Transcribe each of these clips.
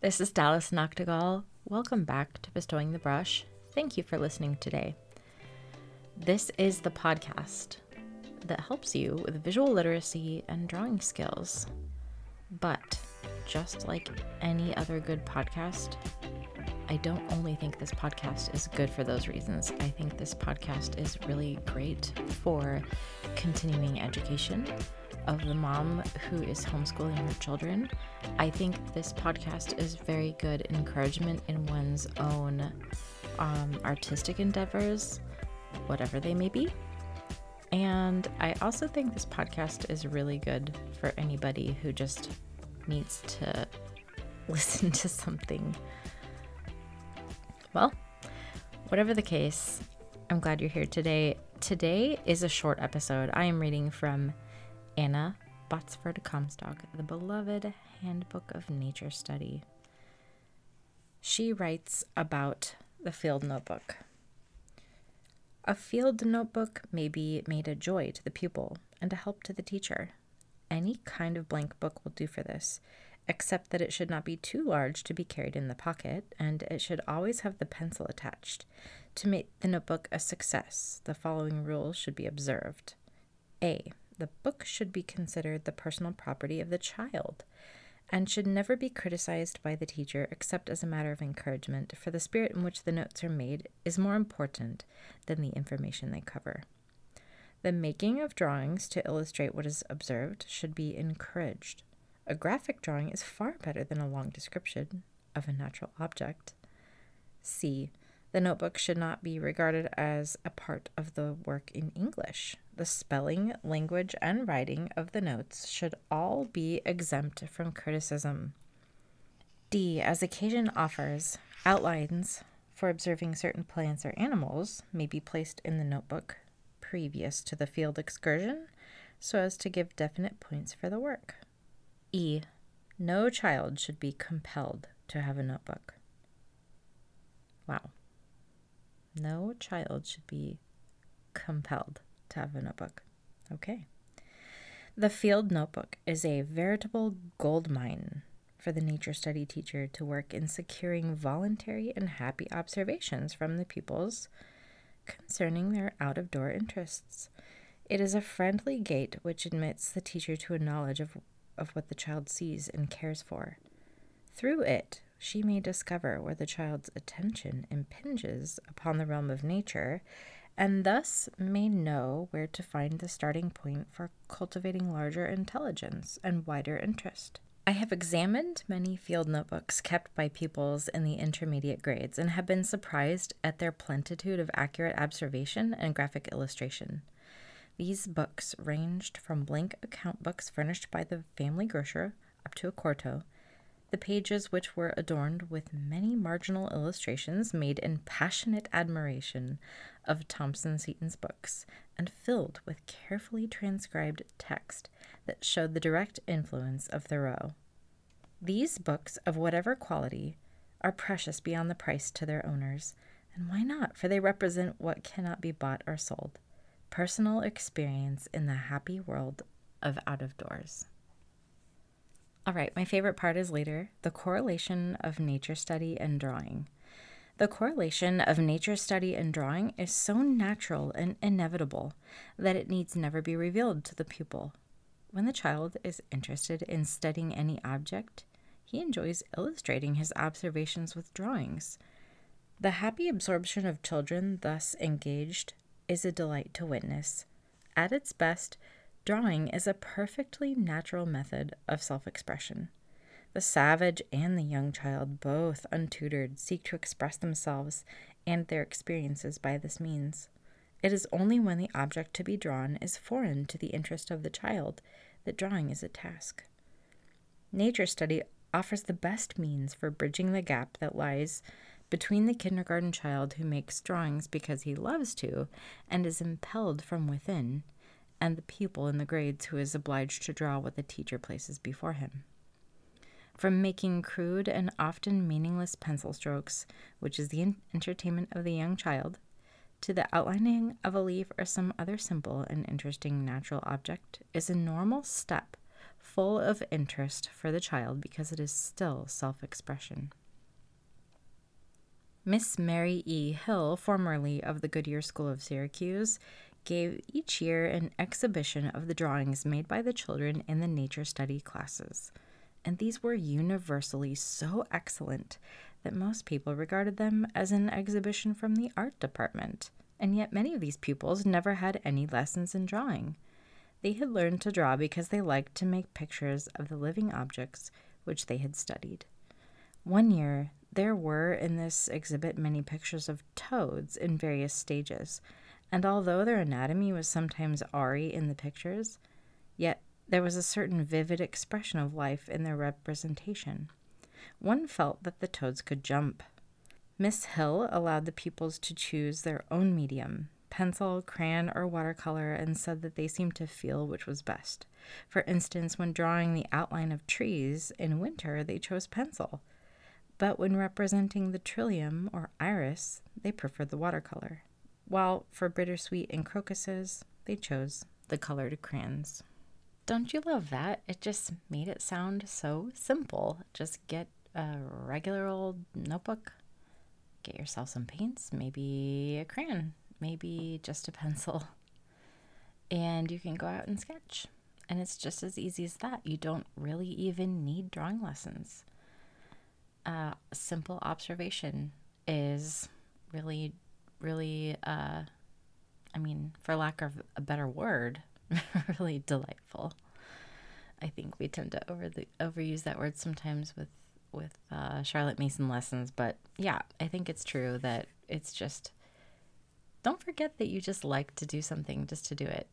This is Dallas Noctegal. Welcome back to Bestowing the Brush. Thank you for listening today. This is the podcast that helps you with visual literacy and drawing skills. But just like any other good podcast, I don't only think this podcast is good for those reasons. I think this podcast is really great for continuing education of the mom who is homeschooling her children. I think this podcast is very good encouragement in one's own um, artistic endeavors, whatever they may be. And I also think this podcast is really good for anybody who just needs to listen to something. Well, whatever the case, I'm glad you're here today. Today is a short episode. I am reading from Anna Botsford Comstock, the beloved Handbook of Nature Study. She writes about the field notebook. A field notebook may be made a joy to the pupil and a help to the teacher. Any kind of blank book will do for this, except that it should not be too large to be carried in the pocket, and it should always have the pencil attached. To make the notebook a success, the following rules should be observed. A the book should be considered the personal property of the child and should never be criticized by the teacher except as a matter of encouragement, for the spirit in which the notes are made is more important than the information they cover. The making of drawings to illustrate what is observed should be encouraged. A graphic drawing is far better than a long description of a natural object. C. The notebook should not be regarded as a part of the work in English. The spelling, language, and writing of the notes should all be exempt from criticism. D. As occasion offers, outlines for observing certain plants or animals may be placed in the notebook previous to the field excursion so as to give definite points for the work. E. No child should be compelled to have a notebook. Wow. No child should be compelled to have a notebook. Okay. The field notebook is a veritable gold mine for the nature study teacher to work in securing voluntary and happy observations from the pupils concerning their out of door interests. It is a friendly gate which admits the teacher to a knowledge of, of what the child sees and cares for. Through it, she may discover where the child's attention impinges upon the realm of nature, and thus may know where to find the starting point for cultivating larger intelligence and wider interest. I have examined many field notebooks kept by pupils in the intermediate grades and have been surprised at their plentitude of accurate observation and graphic illustration. These books ranged from blank account books furnished by the family grocer up to a quarto the pages which were adorned with many marginal illustrations made in passionate admiration of Thompson Seton's books and filled with carefully transcribed text that showed the direct influence of Thoreau. These books, of whatever quality, are precious beyond the price to their owners, and why not? For they represent what cannot be bought or sold personal experience in the happy world of out of doors. All right, my favorite part is later the correlation of nature study and drawing. The correlation of nature study and drawing is so natural and inevitable that it needs never be revealed to the pupil. When the child is interested in studying any object, he enjoys illustrating his observations with drawings. The happy absorption of children thus engaged is a delight to witness. At its best, Drawing is a perfectly natural method of self expression. The savage and the young child, both untutored, seek to express themselves and their experiences by this means. It is only when the object to be drawn is foreign to the interest of the child that drawing is a task. Nature study offers the best means for bridging the gap that lies between the kindergarten child who makes drawings because he loves to and is impelled from within and the pupil in the grades who is obliged to draw what the teacher places before him. From making crude and often meaningless pencil strokes, which is the entertainment of the young child, to the outlining of a leaf or some other simple and interesting natural object, is a normal step full of interest for the child because it is still self expression. Miss Mary E. Hill, formerly of the Goodyear School of Syracuse, gave each year an exhibition of the drawings made by the children in the nature study classes. And these were universally so excellent that most people regarded them as an exhibition from the art department. And yet, many of these pupils never had any lessons in drawing. They had learned to draw because they liked to make pictures of the living objects which they had studied. One year, there were in this exhibit many pictures of toads in various stages, and although their anatomy was sometimes awry in the pictures, yet there was a certain vivid expression of life in their representation. One felt that the toads could jump. Miss Hill allowed the pupils to choose their own medium pencil, crayon, or watercolor and said that they seemed to feel which was best. For instance, when drawing the outline of trees in winter, they chose pencil. But when representing the trillium or iris, they preferred the watercolor while for bittersweet and crocuses, they chose the colored crayons. Don't you love that? It just made it sound so simple. Just get a regular old notebook, get yourself some paints, maybe a crayon, maybe just a pencil, and you can go out and sketch. And it's just as easy as that. You don't really even need drawing lessons. Uh, simple observation is really really, uh, I mean, for lack of a better word, really delightful. I think we tend to over the overuse that word sometimes with with uh, Charlotte Mason lessons, but yeah, I think it's true that it's just don't forget that you just like to do something just to do it.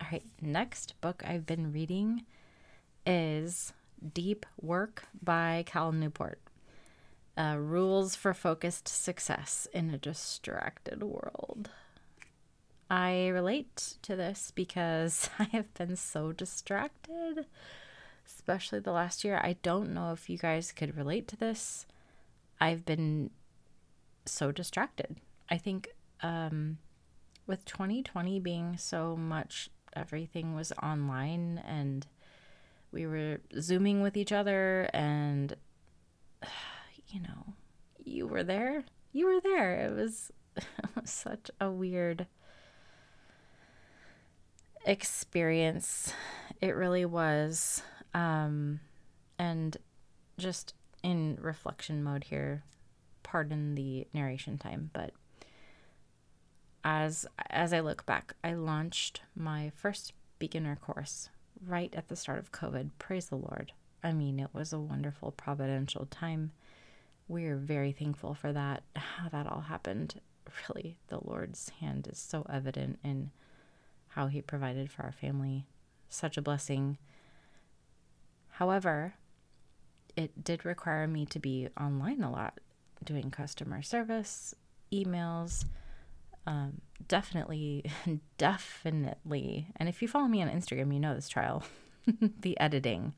All right, next book I've been reading is Deep Work by Cal Newport. Uh, rules for focused success in a distracted world. I relate to this because I have been so distracted, especially the last year. I don't know if you guys could relate to this. I've been so distracted. I think um, with 2020 being so much, everything was online and we were Zooming with each other and you know, you were there. You were there. It was, such a weird experience. It really was. Um, and just in reflection mode here, pardon the narration time, but as as I look back, I launched my first beginner course right at the start of COVID. Praise the Lord. I mean, it was a wonderful providential time we're very thankful for that, how that all happened. Really, the Lord's hand is so evident in how He provided for our family. Such a blessing. However, it did require me to be online a lot, doing customer service, emails. Um, definitely, definitely. And if you follow me on Instagram, you know this trial the editing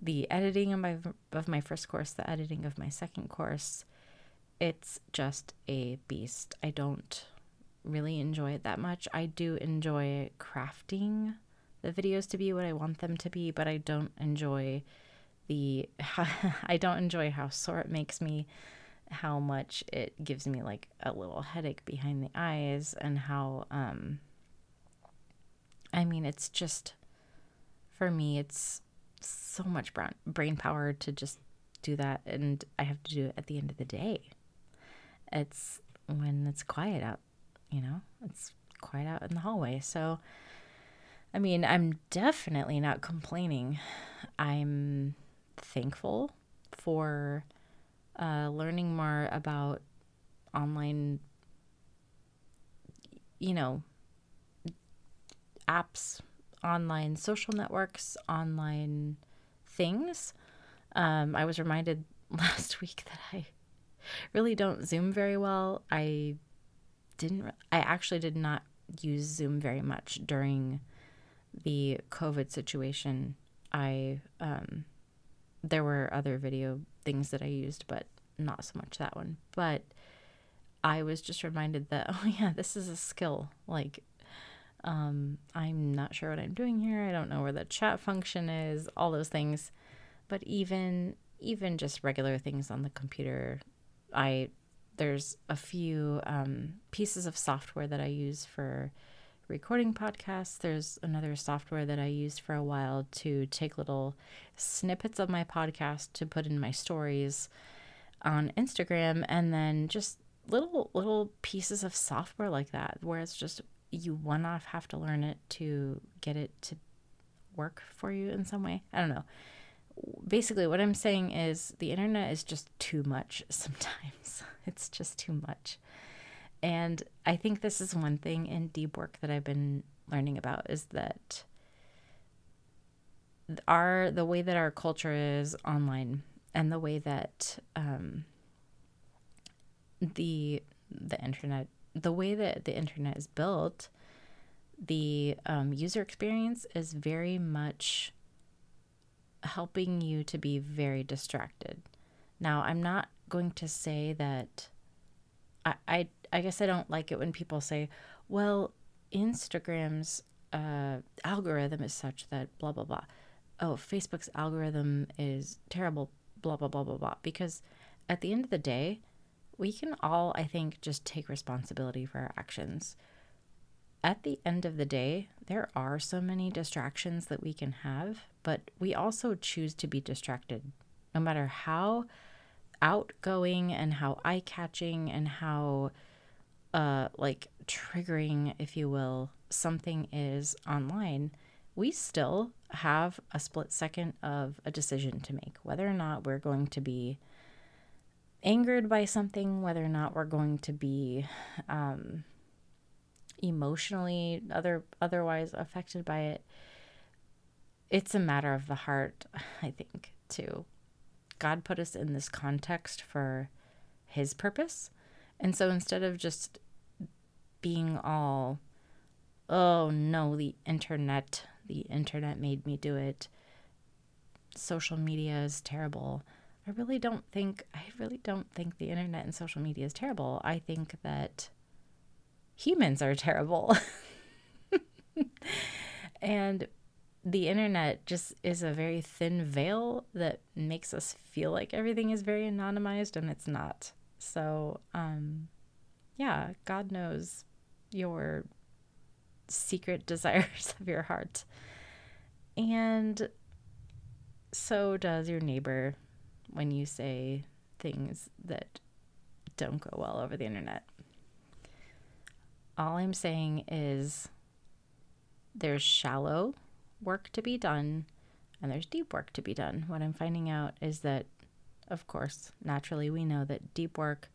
the editing of my of my first course, the editing of my second course, it's just a beast. I don't really enjoy it that much. I do enjoy crafting the videos to be what I want them to be, but I don't enjoy the I don't enjoy how sore it makes me, how much it gives me like a little headache behind the eyes and how um I mean it's just for me it's so much brain power to just do that and I have to do it at the end of the day. It's when it's quiet out, you know? It's quiet out in the hallway. So I mean, I'm definitely not complaining. I'm thankful for uh, learning more about online, you know, apps online social networks, online things. Um, I was reminded last week that I really don't Zoom very well. I didn't, I actually did not use Zoom very much during the COVID situation. I, um, there were other video things that I used, but not so much that one. But I was just reminded that, oh, yeah, this is a skill. Like, Um, I'm not sure what I'm doing here. I don't know where the chat function is, all those things. But even even just regular things on the computer, I there's a few um, pieces of software that I use for recording podcasts. There's another software that I used for a while to take little snippets of my podcast to put in my stories on Instagram and then just little little pieces of software like that where it's just you one off have to learn it to get it to work for you in some way. I don't know. Basically, what I'm saying is the internet is just too much sometimes. it's just too much. And I think this is one thing in deep work that I've been learning about is that our the way that our culture is online and the way that um, the the internet the way that the internet is built the um, user experience is very much helping you to be very distracted now i'm not going to say that I, I I guess I don't like it when people say, well, Instagram's uh, algorithm is such that blah, blah, blah. Oh, Facebook's algorithm is terrible, blah, blah, blah, blah, blah. Because at the end of the day, we can all, I think, just take responsibility for our actions. At the end of the day, there are so many distractions that we can have, but we also choose to be distracted. No matter how outgoing and how eye catching and how uh, like triggering, if you will, something is online, we still have a split second of a decision to make whether or not we're going to be angered by something, whether or not we're going to be um, emotionally other otherwise affected by it. It's a matter of the heart, I think, too. God put us in this context for his purpose. And so instead of just being all, oh no, the internet, the internet made me do it, social media is terrible. I really don't think, I really don't think the internet and social media is terrible. I think that humans are terrible. and the internet just is a very thin veil that makes us feel like everything is very anonymized and it's not. So, um, yeah, God knows your secret desires of your heart. And so does your neighbor when you say things that don't go well over the internet. All I'm saying is there's shallow work to be done and there's deep work to be done. What I'm finding out is that of course, naturally, we know that deep work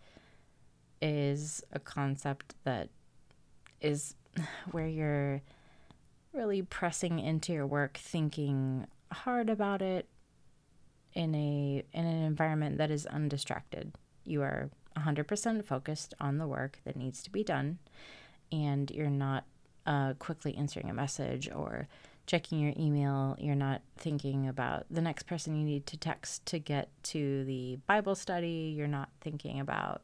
is a concept that is where you're really pressing into your work, thinking hard about it in a in an environment that is undistracted. You are 100% focused on the work that needs to be done and you're not uh, quickly answering a message or checking your email, you're not thinking about the next person you need to text to get to the Bible study, you're not thinking about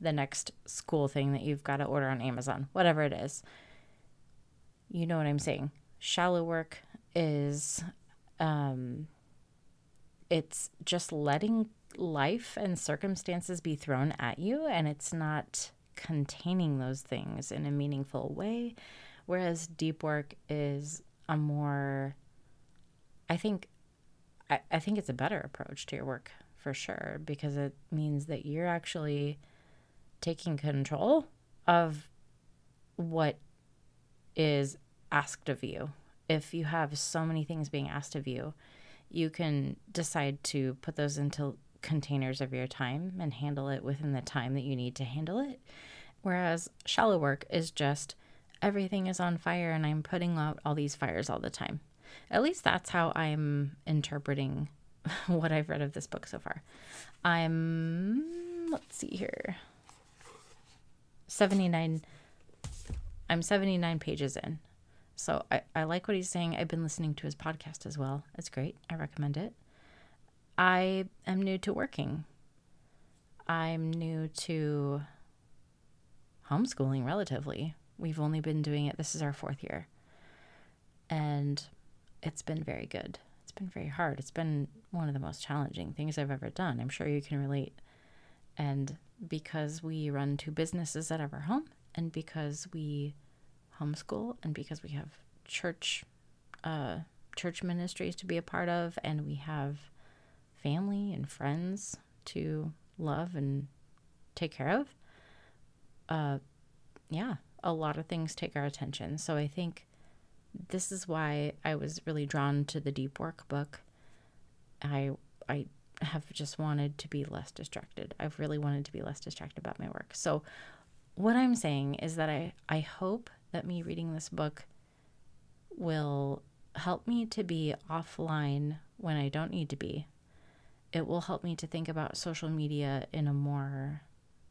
the next school thing that you've got to order on Amazon, whatever it is. You know what I'm saying? Shallow work is um it's just letting life and circumstances be thrown at you and it's not containing those things in a meaningful way Whereas deep work is a more, I think, I, I think it's a better approach to your work for sure because it means that you're actually taking control of what is asked of you. If you have so many things being asked of you, you can decide to put those into containers of your time and handle it within the time that you need to handle it. Whereas shallow work is just everything is on fire and I'm putting out all these fires all the time. At least that's how I'm interpreting what I've read of this book so far. I'm, let's see here, 79, I'm 79 pages in. So I, I like what he's saying. I've been listening to his podcast as well. It's great. I recommend it. I am new to working. I'm new to homeschooling relatively We've only been doing it, this is our fourth year. And it's been very good. It's been very hard. It's been one of the most challenging things I've ever done. I'm sure you can relate. And because we run two businesses out of our home, and because we homeschool, and because we have church, uh, church ministries to be a part of, and we have family and friends to love and take care of, uh, yeah, a lot of things take our attention. So I think this is why I was really drawn to the deep work book. I I have just wanted to be less distracted. I've really wanted to be less distracted about my work. So what I'm saying is that I I hope that me reading this book will help me to be offline when I don't need to be. It will help me to think about social media in a more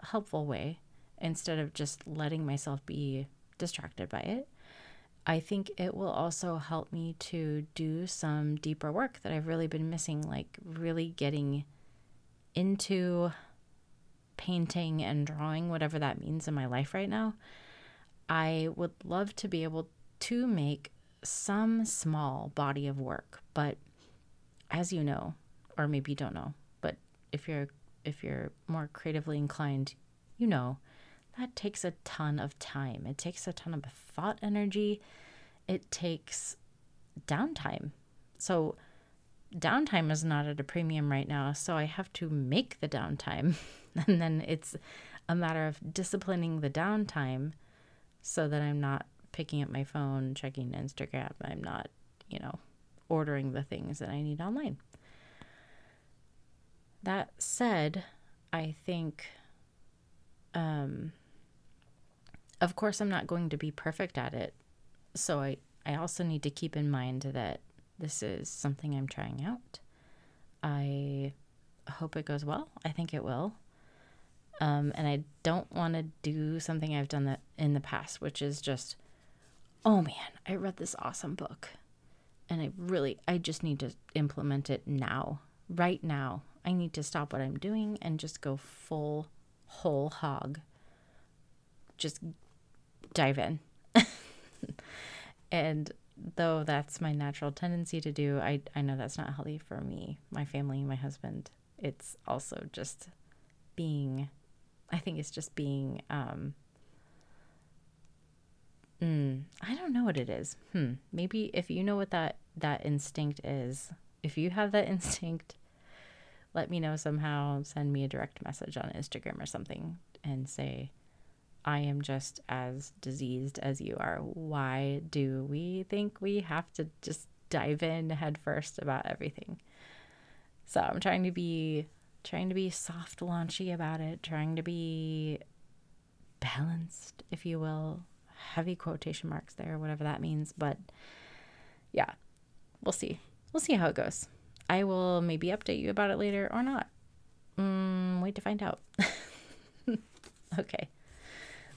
helpful way instead of just letting myself be distracted by it. I think it will also help me to do some deeper work that I've really been missing, like really getting into painting and drawing, whatever that means in my life right now. I would love to be able to make some small body of work, but as you know, or maybe you don't know, but if you're if you're more creatively inclined, you know that takes a ton of time. It takes a ton of thought energy. It takes downtime. So, downtime is not at a premium right now. So, I have to make the downtime. and then it's a matter of disciplining the downtime so that I'm not picking up my phone, checking Instagram. I'm not, you know, ordering the things that I need online. That said, I think um, of course, I'm not going to be perfect at it. So I, I also need to keep in mind that this is something I'm trying out. I hope it goes well. I think it will. Um, and I don't want to do something I've done that in the past, which is just, oh man, I read this awesome book, and I really, I just need to implement it now, right now. I need to stop what I'm doing and just go full, whole hog. Just dive in. and though that's my natural tendency to do, I, I know that's not healthy for me, my family, my husband. It's also just being, I think it's just being, um, mm, I don't know what it is. Hmm. Maybe if you know what that, that instinct is, if you have that instinct, let me know somehow. Send me a direct message on Instagram or something and say, I am just as diseased as you are. Why do we think we have to just dive in headfirst about everything? So I'm trying to be trying to be soft launchy about it, trying to be balanced, if you will. Heavy quotation marks there, whatever that means, but yeah. We'll see. We'll see how it goes. I will maybe update you about it later or not. Mm, wait to find out. okay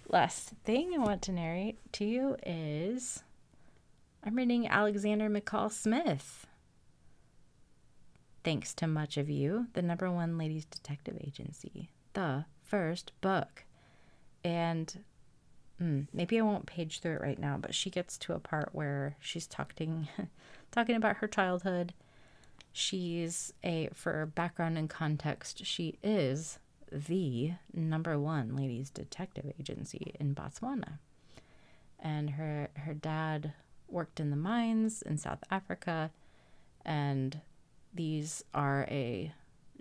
last thing I want to narrate to you is I'm reading Alexander McCall Smith. Thanks to much of you, the number one ladies detective agency, the first book. And mm, maybe I won't page through it right now, but she gets to a part where she's talking talking about her childhood. She's a for background and context, she is the number one ladies detective agency in Botswana. And her her dad worked in the mines in South Africa and these are a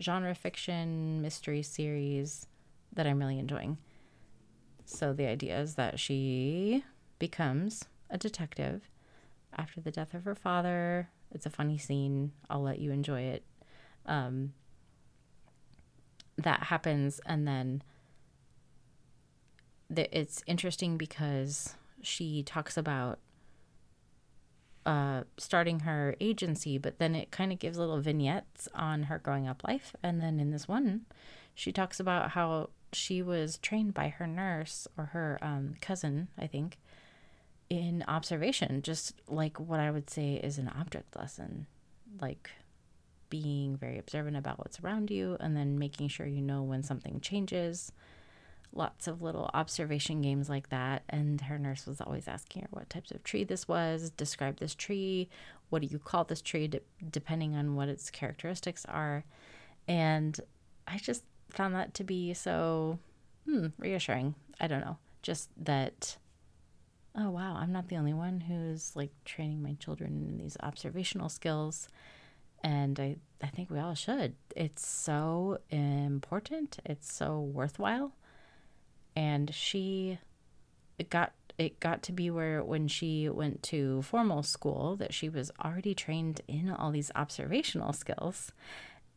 genre fiction mystery series that I'm really enjoying. So the idea is that she becomes a detective after the death of her father. It's a funny scene. I'll let you enjoy it. Um, that happens and then the, it's interesting because she talks about uh, starting her agency, but then it kind of gives little vignettes on her growing up life. And then in this one, she talks about how she was trained by her nurse or her um, cousin, I think, in observation, just like what I would say is an object lesson. Like being very observant about what's around you and then making sure you know when something changes lots of little observation games like that. And her nurse was always asking her what types of tree this was, describe this tree, what do you call this tree, de- depending on what its characteristics are. And I just found that to be so hmm, reassuring. I don't know. Just that, oh, wow, I'm not the only one who's like training my children in these observational skills. And I, I think we all should. It's so important, it's so worthwhile. And she got it got to be where when she went to formal school that she was already trained in all these observational skills.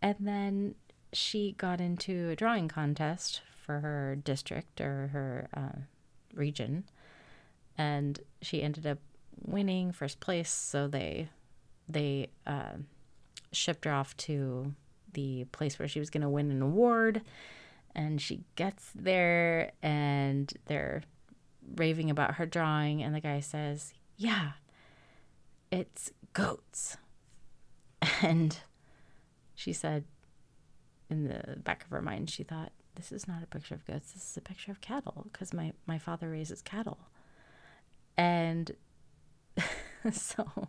And then she got into a drawing contest for her district or her uh, region, and she ended up winning first place. So they they uh, shipped her off to the place where she was going to win an award, and she gets there, and they're raving about her drawing, and the guy says, "Yeah, it's goats," and she said, in the back of her mind, she thought, this is not a picture of goats. This is a picture of cattle because my, my father raises cattle. And so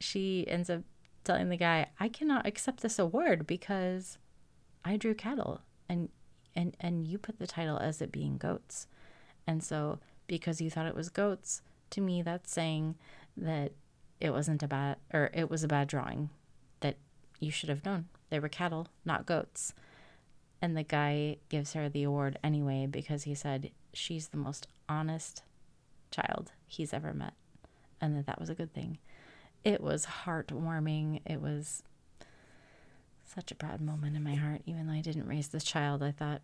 she ends up telling the guy, I cannot accept this award because I drew cattle and and and you put the title as it being goats. And so because you thought it was goats, to me that's saying that it wasn't a bad or it was a bad drawing that you should have known. They were cattle, not goats. And the guy gives her the award anyway because he said she's the most honest child he's ever met and that that was a good thing. It was heartwarming. It was such a proud moment in my heart. Even though I didn't raise this child, I thought,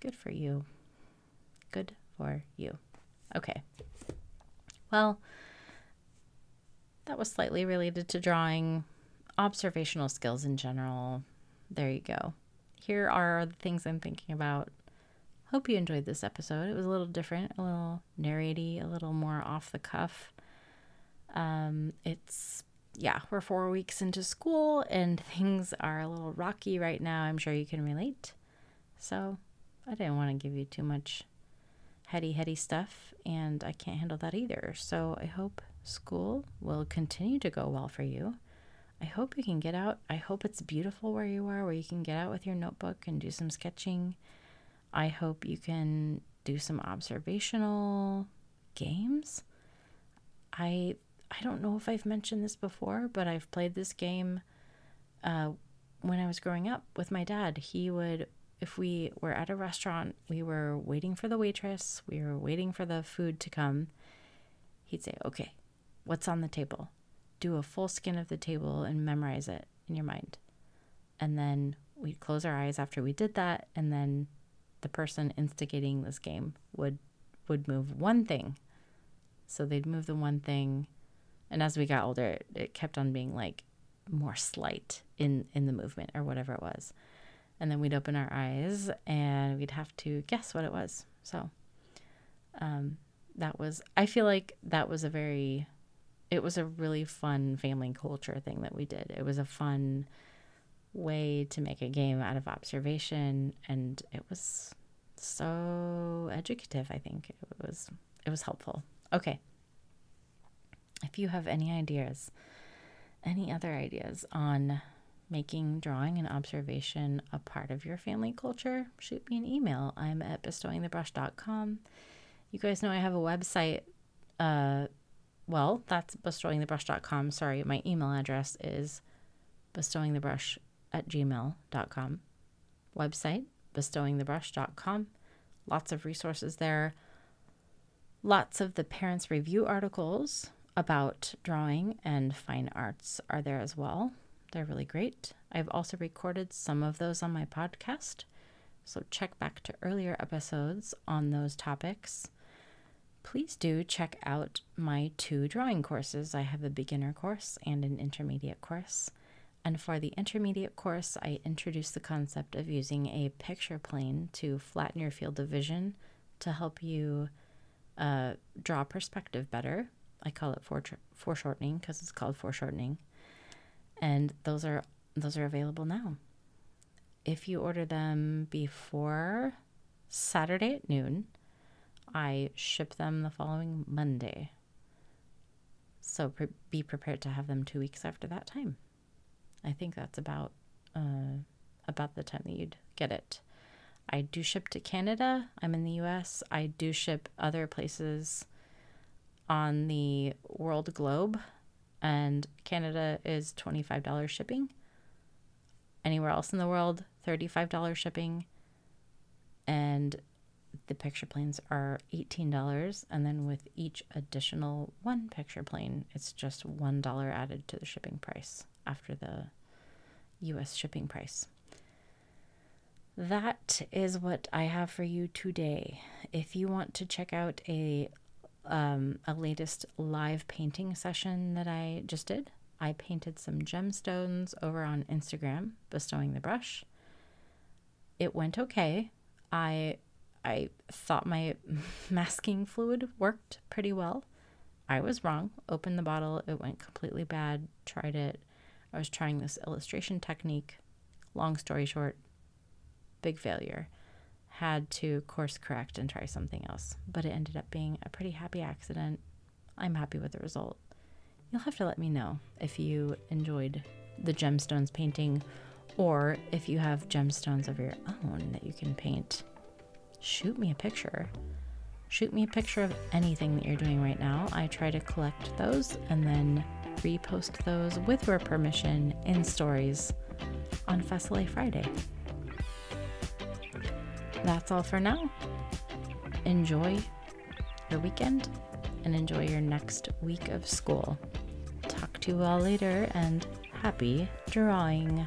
good for you. Good for you. Okay. Well, that was slightly related to drawing observational skills in general. There you go. Here are the things I'm thinking about. Hope you enjoyed this episode. It was a little different, a little narraty, a little more off the cuff. Um, it's yeah, we're four weeks into school and things are a little rocky right now. I'm sure you can relate. So I didn't want to give you too much heady, heady stuff, and I can't handle that either. So I hope school will continue to go well for you. I hope you can get out. I hope it's beautiful where you are, where you can get out with your notebook and do some sketching. I hope you can do some observational games. I I don't know if I've mentioned this before, but I've played this game uh, when I was growing up with my dad. He would, if we were at a restaurant, we were waiting for the waitress, we were waiting for the food to come. He'd say, "Okay, what's on the table?" do a full scan of the table and memorize it in your mind. And then we'd close our eyes after we did that, and then the person instigating this game would would move one thing. So they'd move the one thing, and as we got older, it, it kept on being like more slight in in the movement or whatever it was. And then we'd open our eyes and we'd have to guess what it was. So um, that was I feel like that was a very it was a really fun family culture thing that we did. It was a fun way to make a game out of observation and it was so educative, I think. It was it was helpful. Okay. If you have any ideas, any other ideas on making drawing and observation a part of your family culture, shoot me an email. I'm at bestowingthebrush.com. You guys know I have a website uh, well, that's bestowingthebrush.com. Sorry, my email address is bestowingthebrush at gmail.com. Website, bestowingthebrush.com. Lots of resources there. Lots of the parents' review articles about drawing and fine arts are there as well. They're really great. I've also recorded some of those on my podcast. So check back to earlier episodes on those topics please do check out my two drawing courses. I have a beginner course and an intermediate course. And for the intermediate course, I introduce the concept of using a picture plane to flatten your field of vision to help you uh, draw perspective better. I call it foreshortening because it's called foreshortening. And those are those are available now. If you order them before Saturday at noon. I ship them the following Monday. So pre- be prepared to have them two weeks after that time. I think that's about uh, about the time that you'd get it. I do ship to Canada. I'm in the US. I do ship other places on the world globe, and Canada is $25 shipping. Anywhere else in the world, $35 shipping. And the picture planes are $18. And then with each additional one picture plane, it's just $1 added to the shipping price after the US shipping price. That is what I have for you today. If you want to check out a um, a latest live painting session that I just did, I painted some gemstones over on Instagram, bestowing the brush. It went okay. I I thought my masking fluid worked pretty well. I was wrong. Opened the bottle, it went completely bad. Tried it. I was trying this illustration technique. Long story short, big failure. Had to course correct and try something else, but it ended up being a pretty happy accident. I'm happy with the result. You'll have to let me know if you enjoyed the gemstones painting or if you have gemstones of your own that you can paint. Shoot me a picture. Shoot me a picture of anything that you're doing right now. I try to collect those and then repost those with your permission in stories on Fessile Friday that's all for now. Enjoy your weekend and enjoy your next week of school. Talk to you all later and happy drawing.